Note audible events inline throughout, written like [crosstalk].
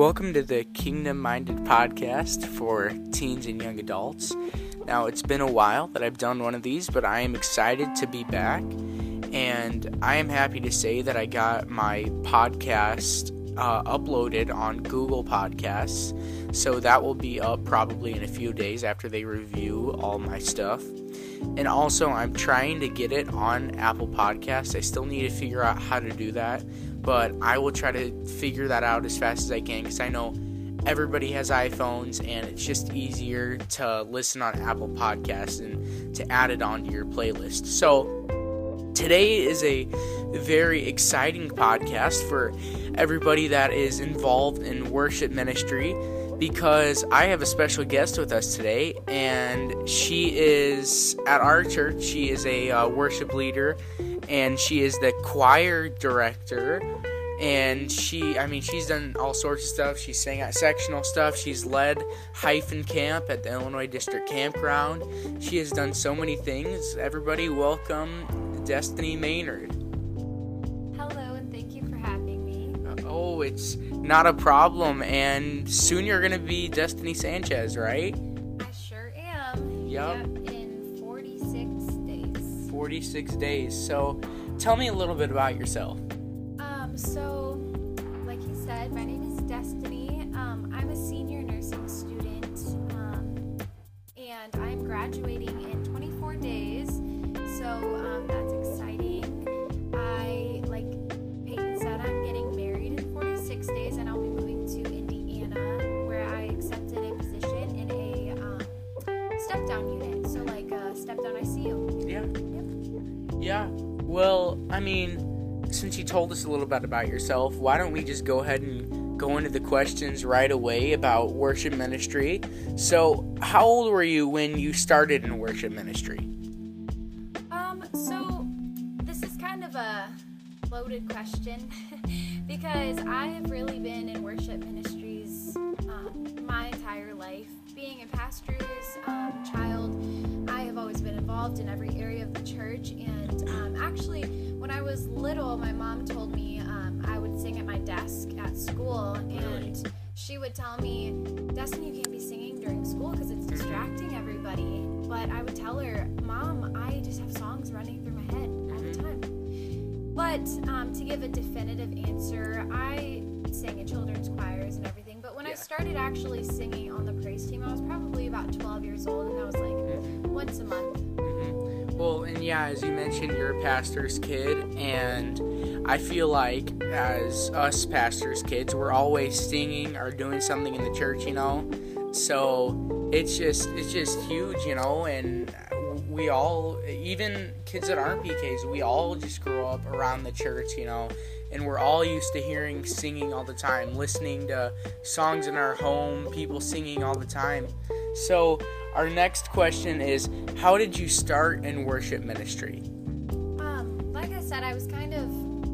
Welcome to the Kingdom Minded podcast for teens and young adults. Now, it's been a while that I've done one of these, but I am excited to be back. And I am happy to say that I got my podcast uh, uploaded on Google Podcasts. So that will be up probably in a few days after they review all my stuff. And also, I'm trying to get it on Apple Podcasts. I still need to figure out how to do that, but I will try to figure that out as fast as I can because I know everybody has iPhones and it's just easier to listen on Apple Podcasts and to add it onto your playlist. So, today is a very exciting podcast for everybody that is involved in worship ministry because I have a special guest with us today, and she is at our church. She is a uh, worship leader, and she is the choir director. And she, I mean, she's done all sorts of stuff. She's sang at sectional stuff. She's led hyphen camp at the Illinois District Campground. She has done so many things. Everybody, welcome Destinee Maynard. Hello, and thank you for having me. Uh, oh, it's not a problem. And soon you're going to be Destinee Sanchez, right? I sure am. Yep. Yep, in 46 days. 46 days. So tell me a little bit about yourself. Um, so, like you said, my name is Destinee. Um, I'm a senior nursing student, um, and I'm graduating told us a little bit about yourself, why don't we just go ahead and go into the questions right away about worship ministry? So, how old were you when you started in worship ministry? Um, so this is kind of a loaded question [laughs] because I have really been in worship ministries um, my entire life. Being a pastor's um, child, I have always been involved in every was little, my mom told me um, I would sing at my desk at school, and she would tell me, Destinee, you can't be singing during school because it's distracting everybody. But I would tell her, Mom, I just have songs running through my head all the time. But um, to give a definitive answer, I sang in children's choirs and everything. But when I started actually singing on the praise team, I was probably about 12 years old, and that was like once a month. Mhm. Well, and yeah, as you mentioned, you're a pastor's kid, and I feel like as us pastors' kids, we're always singing or doing something in the church, you know. So it's just it's just huge, you know, and we all, even kids that aren't PKs, we all just grow up around the church, you know, and we're all used to hearing singing all the time, listening to songs in our home, people singing all the time. So our next question is How did you start in worship ministry? Um, like I said, I was kind of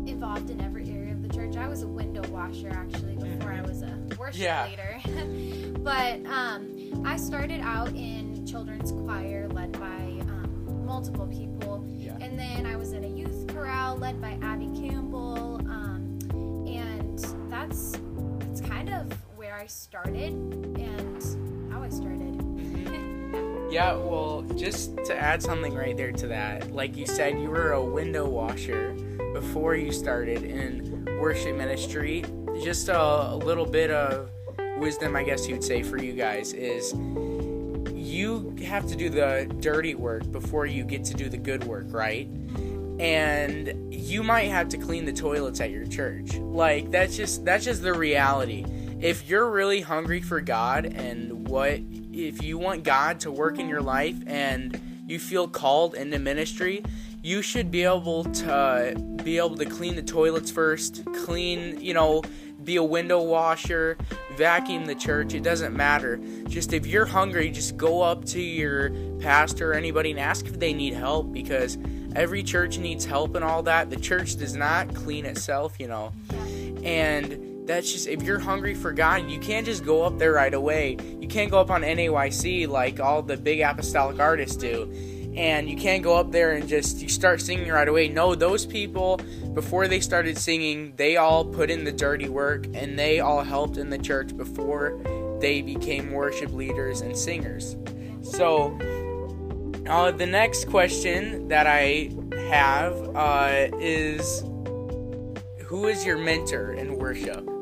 involved in every area of the church. I was a window washer actually before I was a worship Yeah. leader. [laughs] but um, I started out in children's choir led by um, multiple people. Yeah. And then I was in a youth chorale led by Abby Campbell. Um, and that's, that's kind of where I started and how I started. Yeah, well, just to add something right there to that, like you said, you were a window washer before you started in worship ministry. Just a, a little bit of wisdom, I guess you'd say, for you guys is you have to do the dirty work before you get to do the good work, right? And you might have to clean the toilets at your church. Like that's just that's just the reality. If you're really hungry for God and what if you want God to work in your life and you feel called into ministry, you should be able to be able to clean the toilets first, clean, you know, be a window washer, vacuum the church, it doesn't matter. Just if you're hungry, just go up to your pastor or anybody and ask if they need help because every church needs help and all that. The church does not clean itself, you know. And that's just if you're hungry for God, you can't just go up there right away. You can't go up on NAYC like all the big apostolic artists do and you can't go up there and just you start singing right away. No, those people before they started singing, they all put in the dirty work and they all helped in the church before they became worship leaders and singers. So, uh, the next question that I have uh, is Who is your mentor in worship?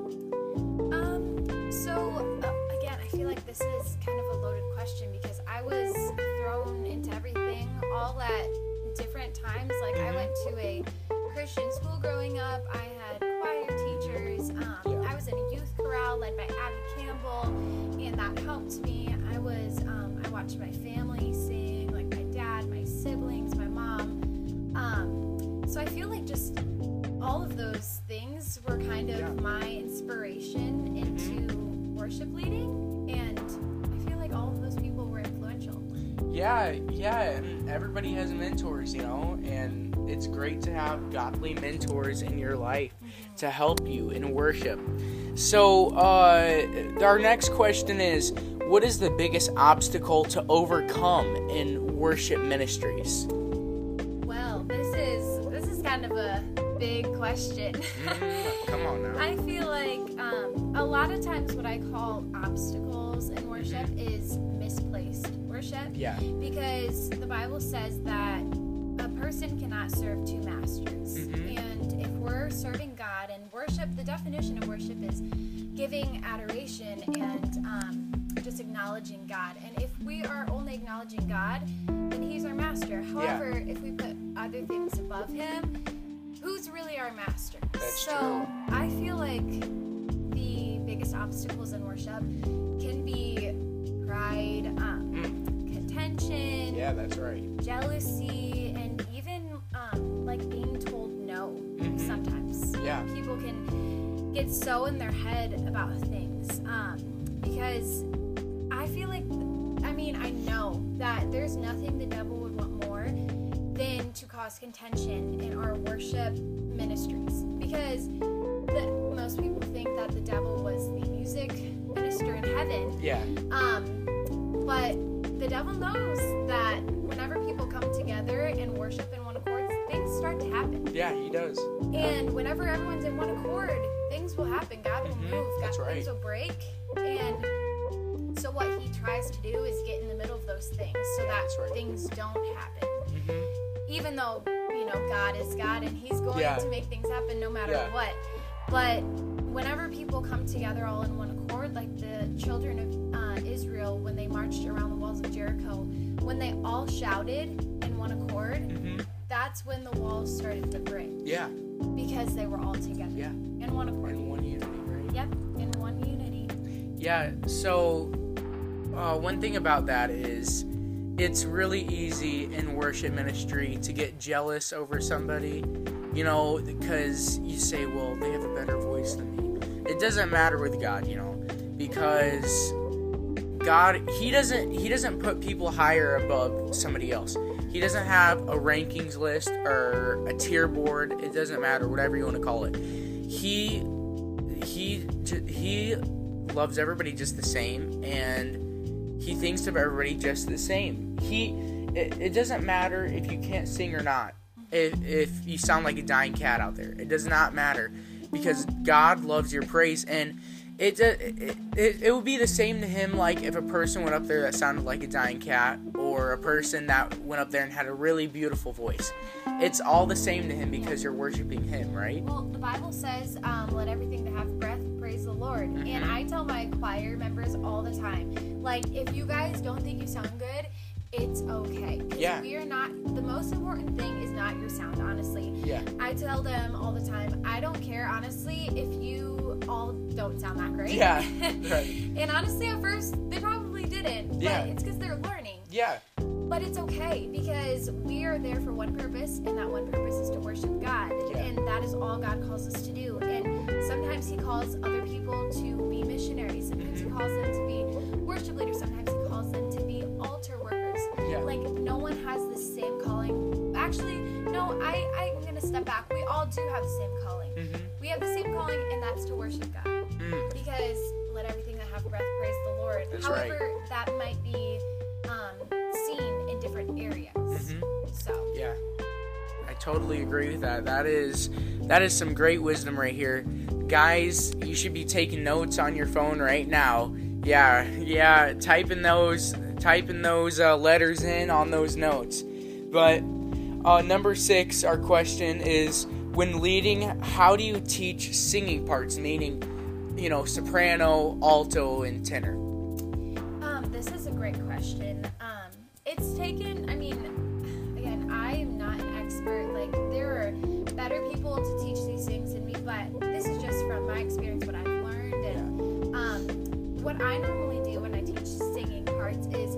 Went to a Christian school growing up, I had choir teachers, um, Yeah. I was in a youth chorale led by Abby Campbell, and that helped me. I was, um, I watched my family sing, like my dad, my siblings, my mom. Um, so I feel like just all of those things were kind of Yeah. my inspiration into worship leading, and I feel like all of those people were influential. Yeah, yeah, and everybody has mentors, you know, and it's great to have godly mentors in your life to help you in worship. So, uh, our next question is What is the biggest obstacle to overcome in worship ministries? Well, this is this is kind of a big question. Mm, [laughs] come on now. I feel like um, a lot of times what I call obstacles in worship is misplaced worship Yeah, because the Bible says that person cannot serve two masters. Mhm. And if we're serving God and worship, the definition of worship is giving adoration and um, just acknowledging God. And if we are only acknowledging God, then He's our master. However, if we put other things above Him, who's really our master? That's so true. I feel like the biggest obstacles in worship can be pride, um, contention, yeah, that's right. jealousy, like being told no Mhm. sometimes. Yeah. People can get so in their head about things um, because I feel like, I mean, I know that there's nothing the devil would want more than to cause contention in our worship ministries because the, most people think that the devil was the music minister in heaven Yeah, um, but the devil knows that whenever happen. yeah, he does. And whenever everyone's in one accord, things will happen. God will Mhm, move. God, right. Things will break. And so what he tries to do is get in the middle of those things so that that's right. things don't happen. hmm Even though, you know, God is God and he's going Yeah. to make things happen no matter Yeah. what. But whenever people come together all in one accord, like the children of uh, Israel when they marched around the walls of Jericho, when they all shouted in one accord, hmm that's when the walls started to break Yeah, because they were all together Yeah. in one accord. in one unity, right? Yep, in one unity. Yeah, so uh, one thing about that is it's really easy in worship ministry to get jealous over somebody, you know, because you say, well, they have a better voice than me. It doesn't matter with God, you know, because God, he doesn't he doesn't put people higher above somebody else. He doesn't have a rankings list or a tier board. It doesn't matter, whatever you want to call it. He he he loves everybody just the same and he thinks of everybody just the same he it, it doesn't matter if you can't sing or not if, if you sound like a dying cat out there it does not matter because god loves your praise and it, it, it, it would be the same to him like if a person went up there that sounded like a dying cat or a person that went up there and had a really beautiful voice it's all the same to him because you're worshiping him right Well, the Bible says, um, "Let everything that have breath praise the Lord." And Mhm. I tell my choir members all the time, like, if you guys don't think you sound good, it's okay. Yeah. We are not. The most important thing is not your sound. Honestly, yeah I tell them all the time. I don't care, honestly, if you all don't sound that great. Yeah, [laughs] right. and honestly, at first they probably didn't. But Yeah. it's because they're learning. yeah But it's okay because we are there for one purpose, and that one purpose is to worship God. Yeah. And that is all God calls us to do. And sometimes He calls other people to be missionaries, sometimes He Mhm. calls them to be worship leaders, sometimes He calls them to be altar workers. Yeah. Like, no one has the same calling. Actually, no, I, I'm going to step back. We all do have the same calling. Mm-hmm. We have the same calling, and that's to worship God mm. because let everything that have breath praise the Lord. That's However, that might be um, seen in different areas. Mhm. So Yeah. I totally agree with that. That is that is some great wisdom right here. Guys, you should be taking notes on your phone right now. Yeah, yeah, typing those typing those uh, letters in on those notes. But uh, number six, our question is when leading, how do you teach singing parts, meaning, you know, soprano, alto, and tenor? Um, this is a great question. Um, it's taken, I mean, again, I am not an expert. Like, there are better people to teach these things than me, but this is just from my experience, what I've learned. And um, what I normally do when I teach singing parts is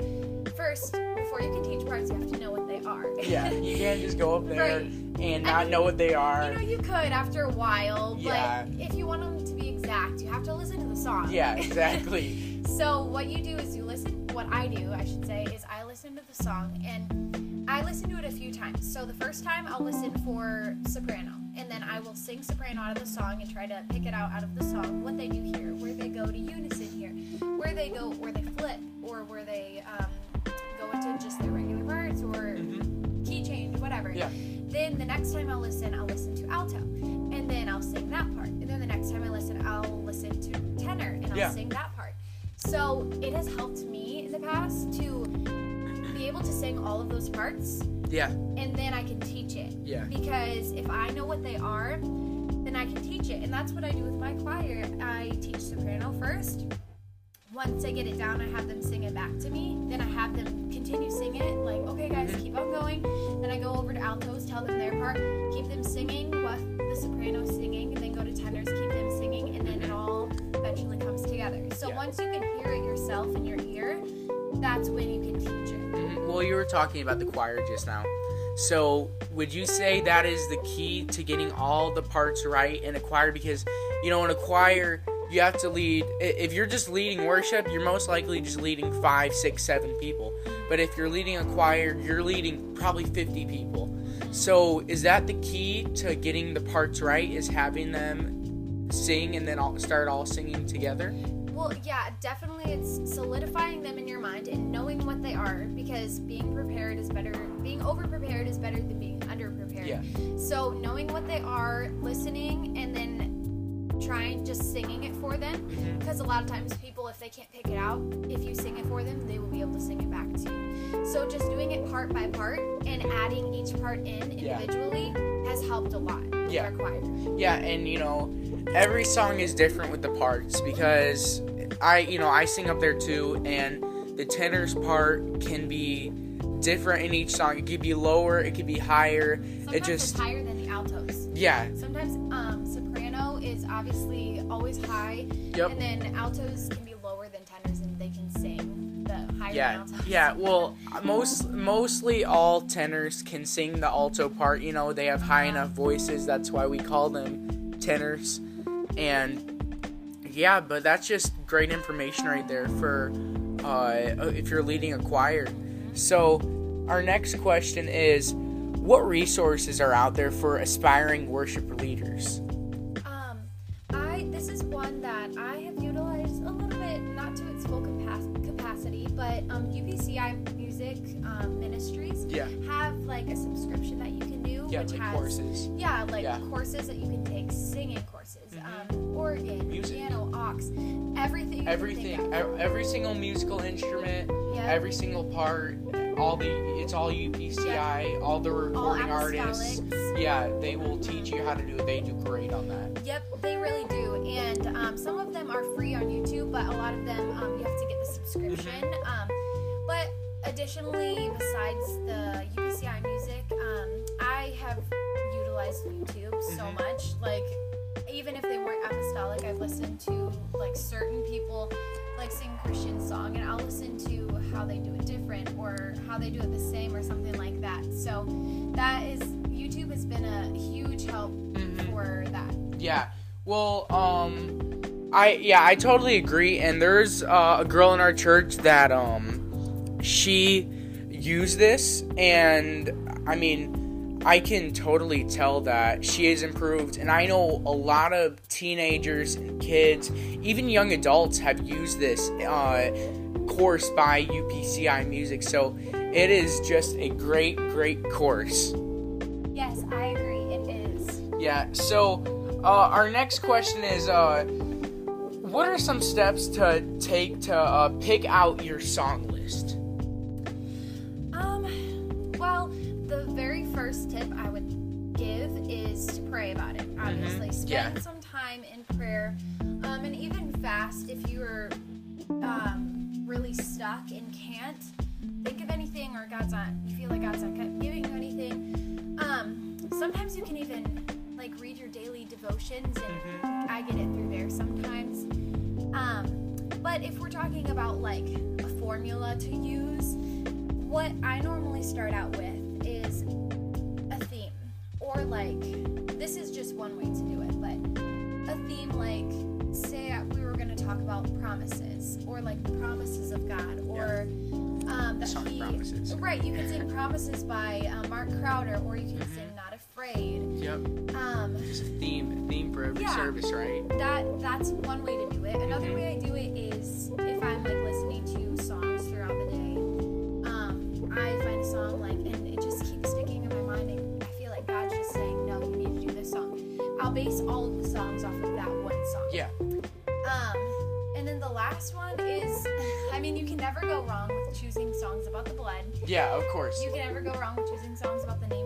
first, before you can teach parts, you have to know what they are. [laughs] Yeah, you can't just go up there Right. and not mean, know what they are. You know, you could after a while, Yeah. but if you want them to be exact, you have to listen to the song. Yeah, [laughs] exactly. So what you do is you listen. What I do, I should say, is I listen to the song and I listen to it a few times. So the first time I'll listen for soprano, and then I will sing soprano out of the song and try to pick it out out of the song. What they do here, where they go to unison here, where they go, where they flip, or where they um, into just their regular parts or Mhm. key change, whatever. Yeah. Then the next time I'll listen, I'll listen to alto, and then I'll sing that part. And then the next time I listen, I'll listen to tenor, and I'll Yeah. sing that part. So it has helped me in the past to be able to sing all of those parts, Yeah, and then I can teach it. yeah, Because if I know what they are, then I can teach it. And that's what I do with my choir. I teach soprano first. Once I get it down, I have them sing it back to me. Then I have them continue sing it. Like, okay, guys, keep on going. Then I go over to altos, tell them their part, keep them singing what the soprano's singing, and then go to tenors, keep them singing, and then it all eventually comes together. So Yeah. once you can hear it yourself in your ear, that's when you can teach it. Mhm. Well, you were talking about the choir just now. So, would you say that is the key to getting all the parts right in a choir? Because, you know, in a choir, you have to lead. If you're just leading worship, you're most likely just leading five, six, seven people. But if you're leading a choir, you're leading probably 50 people. So, is that the key to getting the parts right? Is having them sing and then all, start all singing together? Well, yeah, definitely it's solidifying them in your mind and knowing what they are because being prepared is better, being over prepared is better than being under prepared. Yeah. So, knowing what they are, listening, and then trying just singing it for them mm-hmm. because a lot of times people, if they can't pick it out, if you sing it for them, they will be able to sing it back to you. So, just doing it part by part and adding each part in Yeah. individually has helped a lot Yeah. Yeah, and you know, every song is different with the parts because I, you know, I sing up there too, and the tenor's part can be different in each song. It could be lower, it could be higher. Sometimes it just, higher than the altos. yeah, Sometimes obviously always high, Yep. and then altos can be lower than tenors, and they can sing the higher yeah, yeah. Well, most mostly all tenors can sing the alto part. You know, they have high enough voices. That's why we call them tenors, and yeah, but that's just great information right there for uh, if you're leading a choir. So, our next question is what resources are out there for aspiring worship leaders? That I have utilized a little bit, not to its full capac- capacity, but um, UPCI Music um, Ministries Yeah. have like a subscription that you can do, Yeah, which like has courses. yeah, like Yeah. courses that you can take, singing courses, Mhm. um, organ, Music. piano, aux, everything. you can Everything, every single musical instrument. Yeah. every single part, all the it's all UPCI, all the all recording artists. Yeah, they will teach you how to do it. They do great on that. Yep, they really do. And um, some of them are free on YouTube, but a lot of them um, you have to get the subscription. Um, but additionally, besides the UPCI music, um, I have utilized YouTube so Mhm. much. Like, even if they weren't apostolic, I've listened to like certain people like sing Christian song, and I'll listen to how they do it different or how they do it the same or something like that. So that is YouTube has been a huge help Mhm. for that. Yeah. Well, um, I yeah, I totally agree. And there's uh, a girl in our church that um, she used this, and I mean, I can totally tell that she has improved. And I know a lot of teenagers and kids, even young adults, have used this uh, course by UPCI Music. So it is just a great, great course. Yes, I agree. It is. Yeah. So, uh, our next question is, uh, what are some steps to take to uh, pick out your song list? Um, well, the very first tip I would give is to pray about it. Obviously, spend Yeah. some time in prayer, um, and even fast if you are um, really stuck and can't think of anything, or God's not, you feel like God's not giving you anything. Um, sometimes you can even like read your daily devotions, and I get it through there sometimes. Um, but if we're talking about like a formula to use, what I normally start out with is a theme, or like this is just one way to do it, but a theme like say we were going to talk about promises, or like the promises of God, or um, that Song he Promises. right. You can sing promises by uh, Mark Crowder, or you can Mm-hmm. sing Yep. Um, Just a theme, a theme for every Yeah. service, right? that that's one way to do it. Another Mhm. way I do it is if I'm like listening to songs throughout the day. Um, I find a song like and it just keeps sticking in my mind and I feel like God's just saying, No, you need to do this song. I'll base all of the songs off of that one song. Yeah. Um and then the last one is [laughs] I mean you can never go wrong with choosing songs about the blood. Yeah, of course. You can never go wrong with choosing songs about the name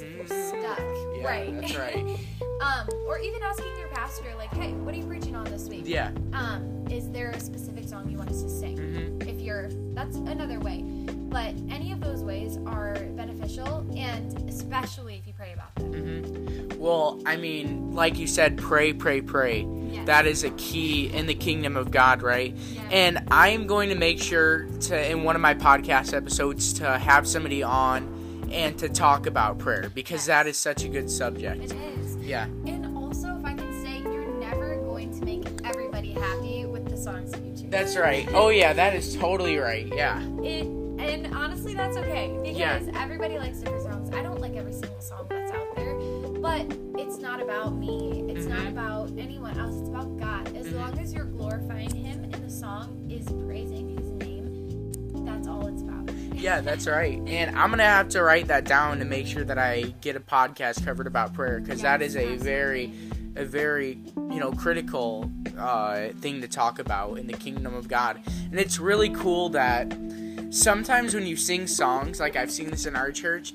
if you're Mhm. stuck. Yeah, right. that's right. [laughs] um, or even asking your pastor, like, hey, what are you preaching on this week? Yeah. Um, is there a specific song you want us to sing? Mm-hmm. If you're, that's another way. But any of those ways are beneficial, and especially if you pray about them. Mm-hmm. Well, I mean, like you said, pray, pray, pray. Yes. That is a key in the kingdom of God, right? Yes. And I am going to make sure to, in one of my podcast episodes, to have somebody on and to talk about prayer because Yes. that is such a good subject. It is. Yeah. And also, if I can say, you're never going to make everybody happy with the songs that you choose. That's right. Oh, yeah, that is totally right. Yeah. It, and honestly, that's okay because Yeah. everybody likes different songs. I don't like every single song that's out there, but it's not about me. It's not Mhm. about anyone else. It's about God. As Mhm. long as you're glorifying Him and the song is praising His name, that's all it's. Yeah, that's right. And I'm going to have to write that down to make sure that I get a podcast covered about prayer because that is a very, a very, you know, critical uh, thing to talk about in the kingdom of God. And it's really cool that sometimes when you sing songs, like I've seen this in our church,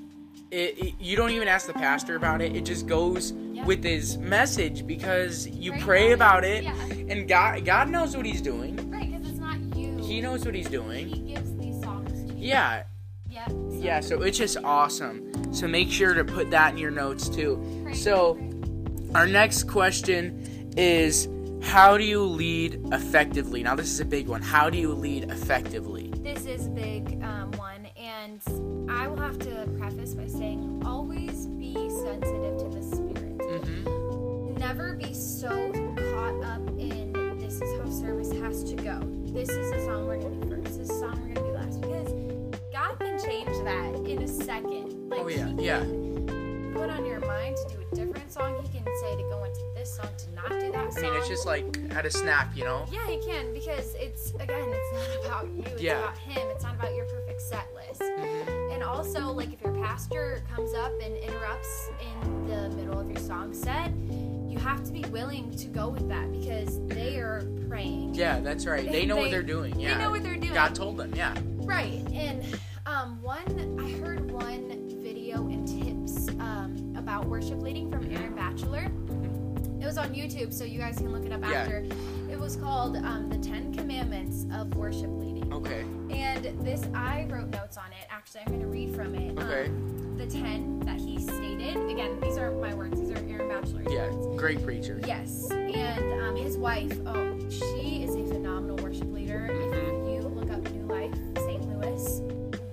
it, it, you don't even ask the pastor about it. It just goes Yeah. with his message because you Pray pray about it, Yeah, and God God knows what He's doing. right. Because it's not you. He knows what He's He doing. gives Yeah, Yeah. So yeah. So it's just awesome. So make sure to put that in your notes too. So our next question is how do you lead effectively? Now this is a big one. How do you lead effectively? This is a big um, one, and I will have to preface by saying always be sensitive to the Spirit. Mm-hmm. Never be so caught up in this is how service has to go. This is the song we're gonna do yeah, He can yeah. put on your mind to do a different song. He can say to go into this song to not do that I mean, it's just like at a snap, you know? Yeah, he can because it's again, it's not [laughs] about you. It's Yeah. about him. It's not about your perfect set list. Mhm. And also, like if your pastor comes up and interrupts in the middle of your song set, you have to be willing to go with that because they are praying. Yeah, that's right. They know what They- they're doing. Yeah. They know what they're doing. God told them. Yeah. Right. And um, one, I heard one about worship leading from Aaron Batchelor. It was on YouTube, so you guys can look it up Yeah. after. It was called um, The Ten Commandments of Worship Leading. Okay. And this, I wrote notes on it. Actually, I'm going to read from it. Okay. Um, the 10 that he stated. Again, these aren't my words, these are Aaron Batchelor's Yeah. words. Great preacher. Yes. And um, his wife, oh, she is a phenomenal worship leader. If you look up New Life St. Louis,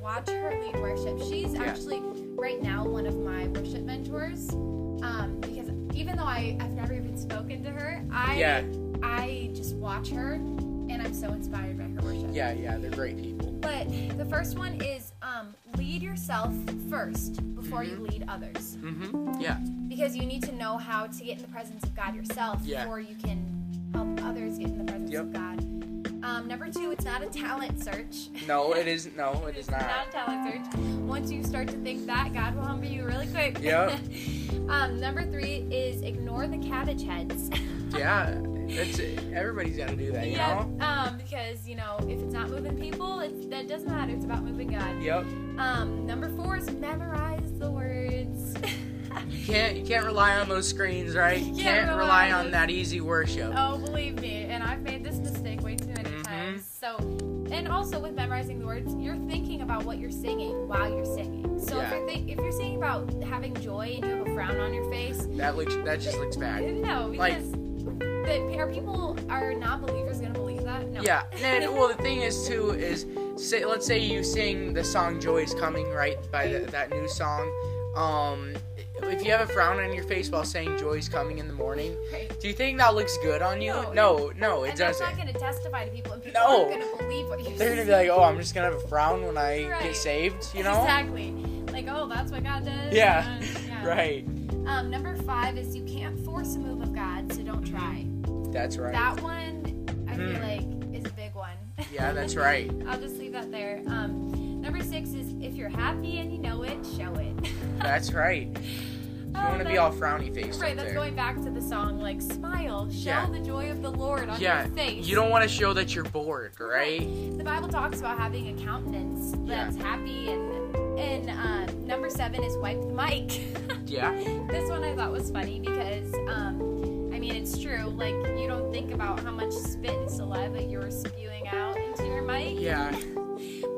watch her lead worship. She's Yeah. actually right now one of my worship mentors. Um, because even though I, I've never even spoken to her, I Yeah. I just watch her and I'm so inspired by her worship. Yeah. Yeah. They're great people. But the first one is um, lead yourself first before you lead others. Mm-hmm. Yeah. Because you need to know how to get in the presence of God yourself Yeah. before you can help others get in the presence Yep. of God. Um, number two, it's not a talent search. No, it [laughs] is. No, it is not not. a talent search. Once you start to think that, God will humble you really quick. Yep. [laughs] um, number three is ignore the cabbage heads. [laughs] Yeah, that's everybody's got to do that. You yeah. know. Um, because you know, if it's not moving people, it's that doesn't matter. It's about moving God. Yep. Um, number four is memorize the words. You can't. You can't rely on those screens, right? You You can't can't rely rely on on that EasyWorship. Oh, believe me, and I've made this So, and also with memorizing the words, you're thinking about what you're singing while you're singing. So Yeah. if you're think, if you're singing about having joy and you have a frown on your face, That looks. That just looks bad. [laughs] no, Like- because the, are people are non-believers gonna believe that? No. Yeah. [laughs] And well, the thing is too is say let's say you sing the song "Joy Is Coming" right by the, that new song. Um, if you have a frown on your face while saying "Joy Is Coming" in the morning, do you think that looks good on you? No. No, no, it and that's doesn't. not gonna testify to people, and people No. aren't gonna believe what you're They're gonna be like, "Oh, I'm just gonna have a frown when I Right. get saved," you know? Exactly. Like, oh, that's what God does. Yeah. [laughs] Yeah. Right. Um, number five is you can't force a move of God, so don't try. That's right. That one, I feel Mhm. like, is a big one. Yeah, that's [laughs] right. I'll just leave that there. Um, number six is if you're happy and you know it, show it. [laughs] That's right. You Oh, want to be all frowny faced Right, that's there. going back to the song, like, smile, show Yeah. the joy of the Lord on yeah, your face. you don't want to show that you're bored, right? The Bible talks about having a countenance that's happy, and and um, number seven is wipe the mic. [laughs] Yeah. this one I thought was funny because, um, I mean, it's true. Like, you don't think about how much spit and saliva you're spewing out into your mic. Yeah.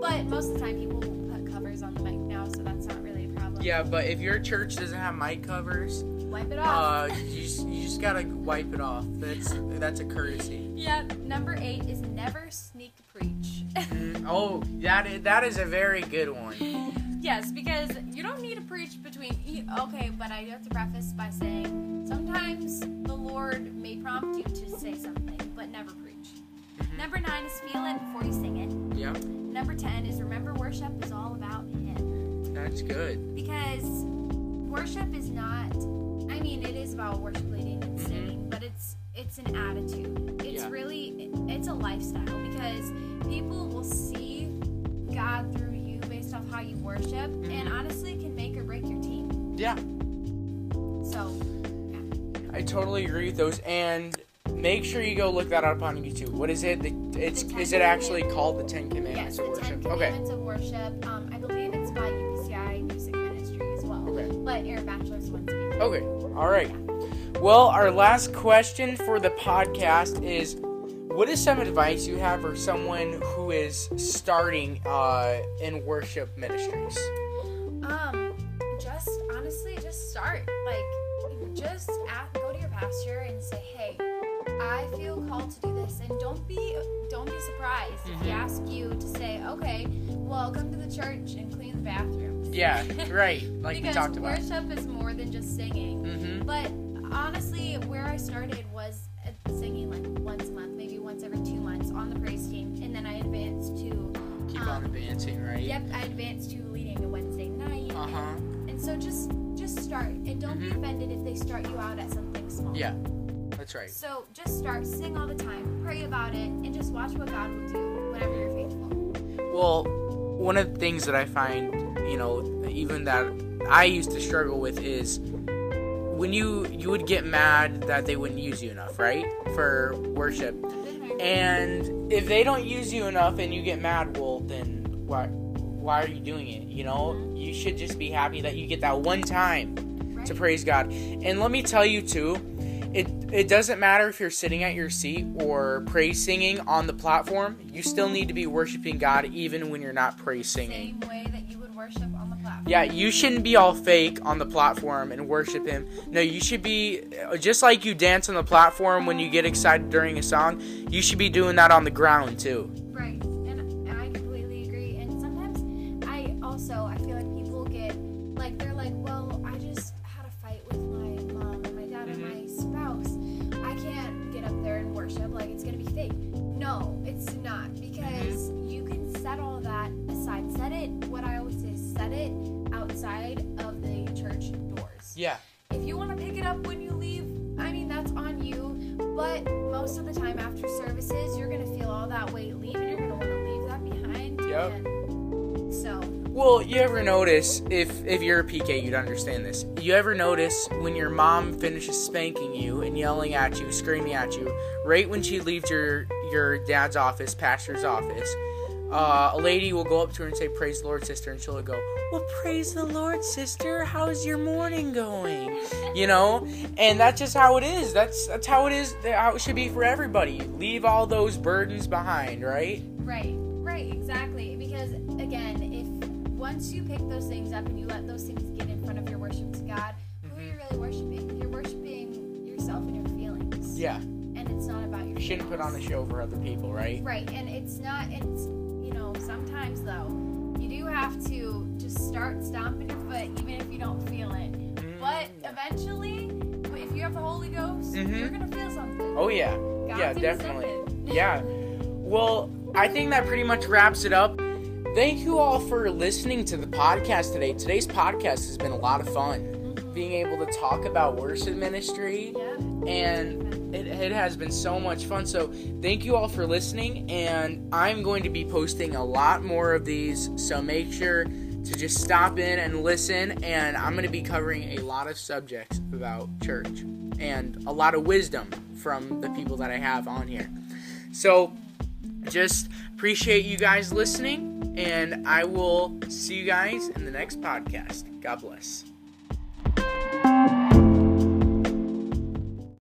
But most of the time, people put covers on the mic now, so that's not really a problem. Yeah, but if your church doesn't have mic covers, Wipe it off. uh, you just, you just gotta wipe it off. That's that's a courtesy. yeah. Number eight is never sneak preach. Mm, oh, that is, that is a very good one. yes, because you don't need to preach between. Okay, but I have to preface by saying sometimes the Lord may prompt you to say something, but never preach. Mhm. Number nine is feel it before you sing it. Yeah, Number 10 is remember worship is all about Him. that's good. Because worship is not, I mean, it is about worship leading and Mhm. singing, but it's it's an attitude. It's Yeah. really, it's a lifestyle because people will see God through you based off how you worship and Mhm. honestly can make or break your team. Yeah, So, I totally agree with those. And make sure you go look that up on YouTube. What is it? The, it's The is it actually called the Ten yes, Commandments the of 10 Worship? Okay. Commandments of Worship. Um, I believe it's by UPCI Music Ministry as well. Okay. But Aaron Bachelor's one. Okay. All right. Well, our last question for the podcast is what is some advice you have for someone who is starting uh, in worship ministries? Um, just honestly, just start. Like, just go to your pastor and say, "Hey, I feel called to do this," and don't be don't be surprised if he asks you to say, "Okay, well, come to the church and clean the bathrooms." Yeah, [laughs] right. Like we talked about. worship is more than just singing. Mm-hmm. But honestly, where I started was singing like once a month, maybe once every two months on the praise team, and then I advanced to Keep on um, advancing, right? Yep, I advanced to leading a Wednesday night. Uh huh. And so just just start and don't be Mhm. offended if they start you out at something small. Yeah, that's right. So just start, sing all the time, pray about it, and just watch what God will do whenever you're faithful. Well, one of the things that I find, you know, even that I used to struggle with is when you you would get mad that they wouldn't use you enough, right? For worship. And if they don't use you enough and you get mad, well then why why are you doing it? You know? You should just be happy that you get that one time right? to praise God. And let me tell you too, it it doesn't matter if you're sitting at your seat or praise singing on the platform. You still need to be worshiping God even when you're not praise singing. Same way that you would worship on the platform. Yeah, you shouldn't be all fake on the platform and worship Him. No, you should be just like you dance on the platform when you get excited during a song. You should be doing that on the ground too. Set it. What I always say set it outside of the church doors. Yeah. If you want to pick it up when you leave, I mean that's on you. But most of the time after services, you're gonna feel all that weight leave, and you're gonna want to leave that behind. Yep. And so. Well, you ever notice if if you're a PK, you'd understand this. You ever notice when your mom finishes spanking you and yelling at you, screaming at you, right when she leaves your your dad's office, pastor's office, uh, a lady will go up to her and say, "Praise the Lord, sister," and she'll go, "Well, praise the Lord, sister. How's your morning going?" You know, and that's just how it is. That's that's how it is. How it should be for everybody. Leave all those burdens behind, right? Right, right, exactly. Because again, if once you pick those things up and you let those things get in front of your worship to God, who are you really worshiping? You're worshiping yourself and your feelings. Yeah. And it's not about your. You shouldn't put on a show for other people, right? Right, and it's not. It's sometimes though, you do have to just start stomping your foot even if you don't feel it. But eventually, if you have the Holy Ghost, Mhm. you're gonna feel something. Oh yeah. God's yeah, definitely. Yeah. Well, I think that pretty much wraps it up. Thank you all for listening to the podcast today. Today's podcast has been a lot of fun. Being able to talk about worship ministry Yeah. and it, it has been so much fun. So, thank you all for listening. And I'm going to be posting a lot more of these. So, make sure to just stop in and listen. And I'm going to be covering a lot of subjects about church and a lot of wisdom from the people that I have on here. So, just appreciate you guys listening. And I will see you guys in the next podcast. God bless.